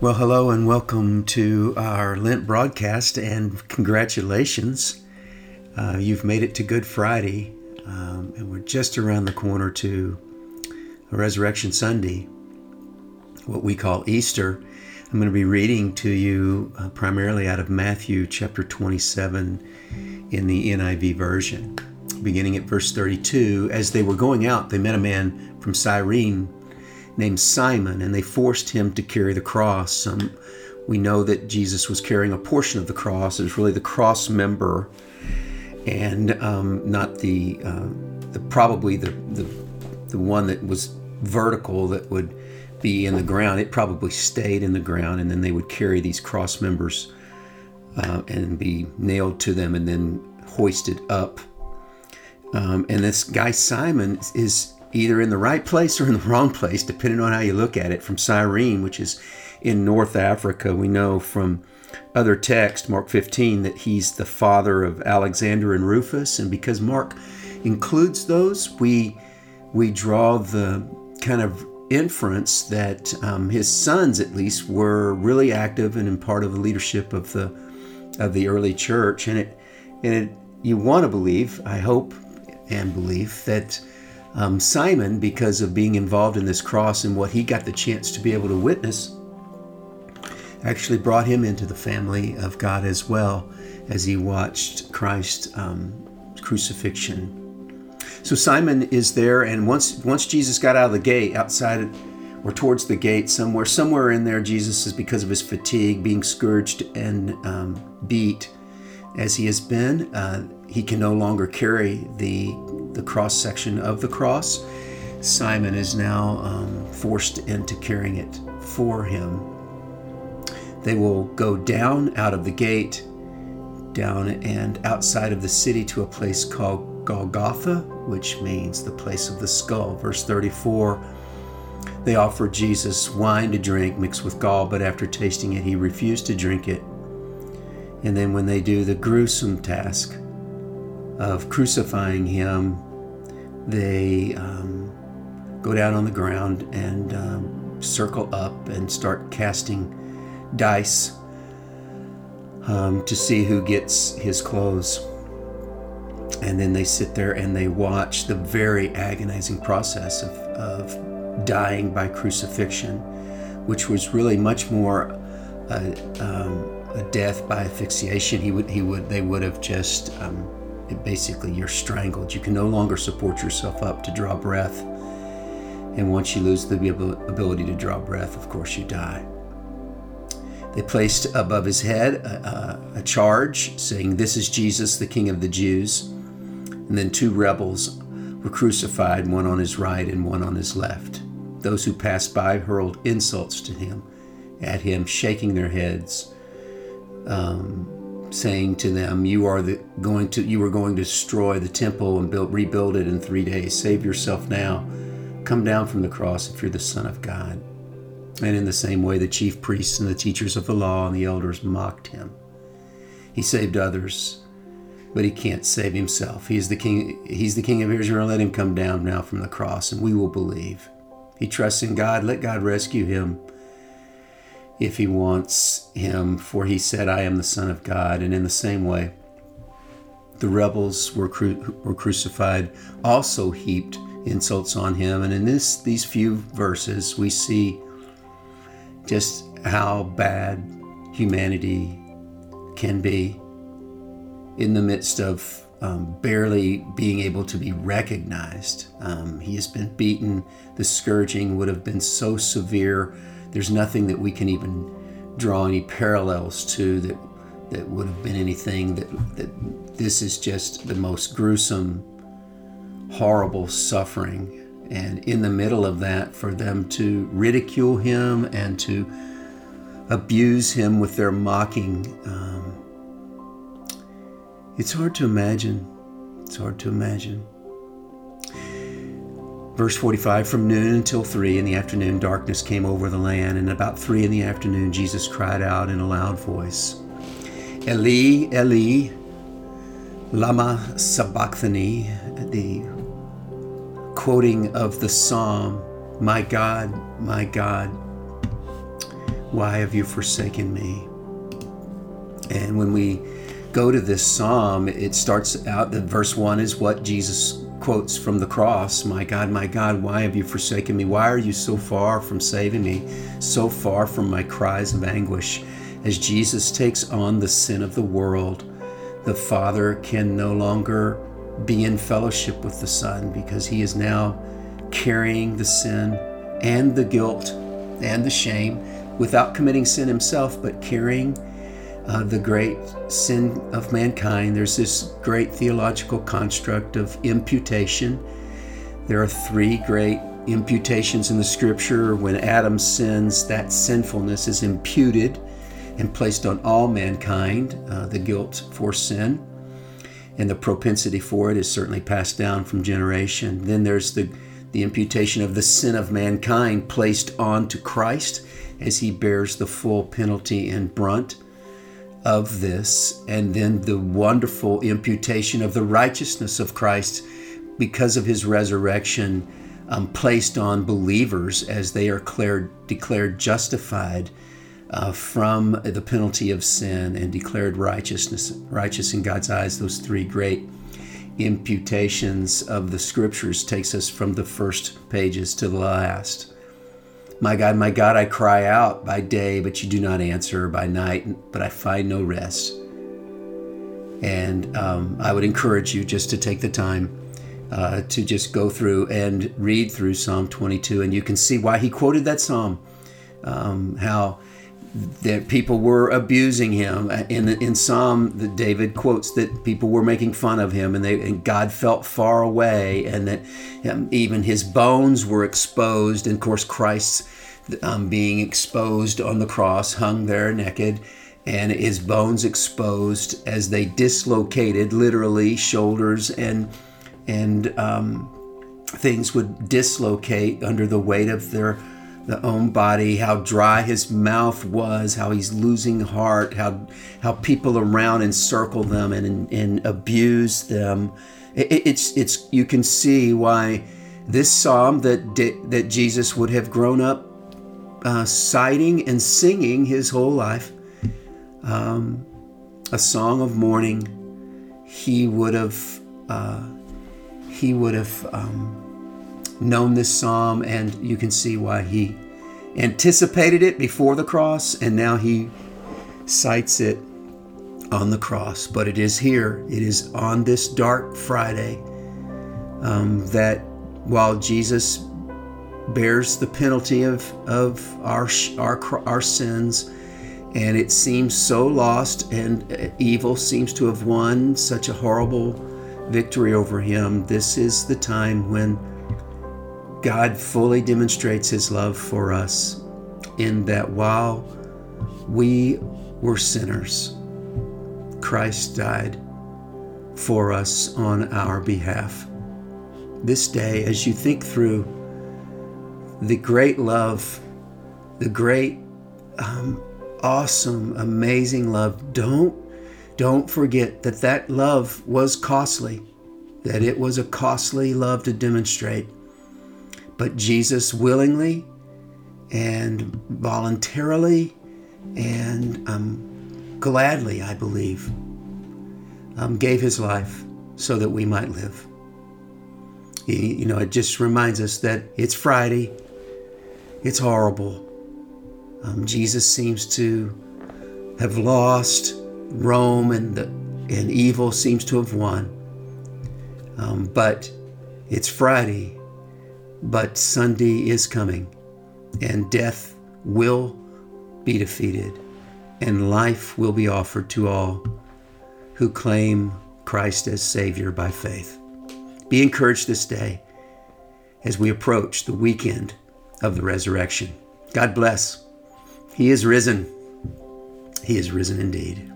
Well, hello and welcome to our Lent broadcast, and congratulations. Uh, you've made it to Good Friday, um, and we're just around the corner to Resurrection Sunday, what we call Easter. I'm going to be reading to you uh, primarily out of Matthew chapter 27 in the NIV version. Beginning at verse 32, as they were going out, they met a man from Cyrene named Simon, and they forced him to carry the cross. Um, we know that Jesus was carrying a portion of the cross. It was really the cross member, and um, not the, uh, the probably the, the the one that was vertical that would be in the ground. It probably stayed in the ground, and then they would carry these cross members uh, and be nailed to them, and then hoisted up. Um, and this guy Simon is either in the right place or in the wrong place, depending on how you look at it, from Cyrene, which is in North Africa. We know from other texts, Mark 15, that he's the father of Alexander and Rufus. And because Mark includes those, we, we draw the kind of inference that um, his sons, at least, were really active and in part of the leadership of the, of the early church. And it, and it, you want to believe, I hope and believe, that um, Simon, because of being involved in this cross and what he got the chance to be able to witness, actually brought him into the family of God as well as he watched Christ's um, crucifixion. So Simon is there, and once once Jesus got out of the gate, outside or towards the gate somewhere, somewhere in there, Jesus is because of his fatigue, being scourged and um, beat, as he has been. Uh, he can no longer carry the the cross section of the cross. Simon is now um, forced into carrying it for him. They will go down out of the gate, down and outside of the city to a place called Golgotha, which means the place of the skull. Verse 34 they offered Jesus wine to drink mixed with gall, but after tasting it, he refused to drink it. And then, when they do the gruesome task of crucifying him, they um, go down on the ground and um, circle up and start casting dice um, to see who gets his clothes. And then they sit there and they watch the very agonizing process of, of dying by crucifixion, which was really much more a, um, a death by asphyxiation. He would, he would, they would have just um, it basically you're strangled. You can no longer support yourself up to draw breath. And once you lose the ability to draw breath, of course, you die. They placed above his head a, a, a charge saying, This is Jesus, the King of the Jews. And then two rebels were crucified, one on his right and one on his left. Those who passed by hurled insults to him, at him, shaking their heads. Um, saying to them, "You are the, going to you are going to destroy the temple and build rebuild it in three days. Save yourself now. Come down from the cross if you're the Son of God." And in the same way, the chief priests and the teachers of the law and the elders mocked him. He saved others, but he can't save himself. He's the king. He's the king of Israel. Let him come down now from the cross, and we will believe. He trusts in God. Let God rescue him if he wants him, for he said, I am the Son of God. And in the same way, the rebels were, cru- were crucified, also heaped insults on him. And in this, these few verses, we see just how bad humanity can be in the midst of um, barely being able to be recognized. Um, he has been beaten. The scourging would have been so severe there's nothing that we can even draw any parallels to that that would have been anything that that this is just the most gruesome horrible suffering. And in the middle of that for them to ridicule him and to abuse him with their mocking um, it's hard to imagine. It's hard to imagine Verse 45 From noon until three in the afternoon, darkness came over the land, and about three in the afternoon, Jesus cried out in a loud voice, Eli, Eli, Lama Sabachthani, the quoting of the psalm, My God, my God, why have you forsaken me? And when we go to this psalm, it starts out that verse 1 is what Jesus quotes from the cross My God, my God, why have you forsaken me? Why are you so far from saving me, so far from my cries of anguish? As Jesus takes on the sin of the world, the Father can no longer be in fellowship with the Son because he is now carrying the sin and the guilt and the shame without committing sin himself, but carrying uh, the great sin of mankind. There's this great theological construct of imputation. There are three great imputations in the scripture. When Adam sins, that sinfulness is imputed and placed on all mankind, uh, the guilt for sin. And the propensity for it is certainly passed down from generation. Then there's the, the imputation of the sin of mankind placed onto Christ as he bears the full penalty and brunt of this, and then the wonderful imputation of the righteousness of Christ because of his resurrection um, placed on believers as they are declared, declared justified uh, from the penalty of sin and declared righteousness righteous in God's eyes. Those three great imputations of the scriptures takes us from the first pages to the last. My God, my God, I cry out by day, but you do not answer, by night, but I find no rest. And um, I would encourage you just to take the time uh, to just go through and read through Psalm 22, and you can see why he quoted that psalm. Um, how that people were abusing him. In in Psalm, the David quotes that people were making fun of him, and they and God felt far away, and that um, even his bones were exposed. And of course, Christ's um, being exposed on the cross, hung there naked, and his bones exposed as they dislocated, literally shoulders and and um, things would dislocate under the weight of their the own body, how dry his mouth was, how he's losing heart, how how people around encircle them and and abuse them. It, it's it's you can see why this psalm that that Jesus would have grown up uh, citing and singing his whole life, um, a song of mourning. He would have uh, he would have. Um, known this psalm, and you can see why he anticipated it before the cross, and now he cites it on the cross. But it is here, it is on this dark Friday um, that while Jesus bears the penalty of, of our, our, our sins, and it seems so lost, and uh, evil seems to have won such a horrible victory over him, this is the time when God fully demonstrates his love for us in that while we were sinners, Christ died for us on our behalf. This day, as you think through the great love, the great, um, awesome, amazing love, don't don't forget that that love was costly, that it was a costly love to demonstrate. But Jesus willingly and voluntarily and um, gladly, I believe, um, gave his life so that we might live. He, you know, it just reminds us that it's Friday, it's horrible. Um, Jesus seems to have lost Rome, and the, and evil seems to have won. Um, but it's Friday, but Sunday is coming, and death will be defeated, and life will be offered to all who claim Christ as Savior by faith. Be encouraged this day as we approach the weekend of the resurrection. God bless. He is risen. He is risen indeed.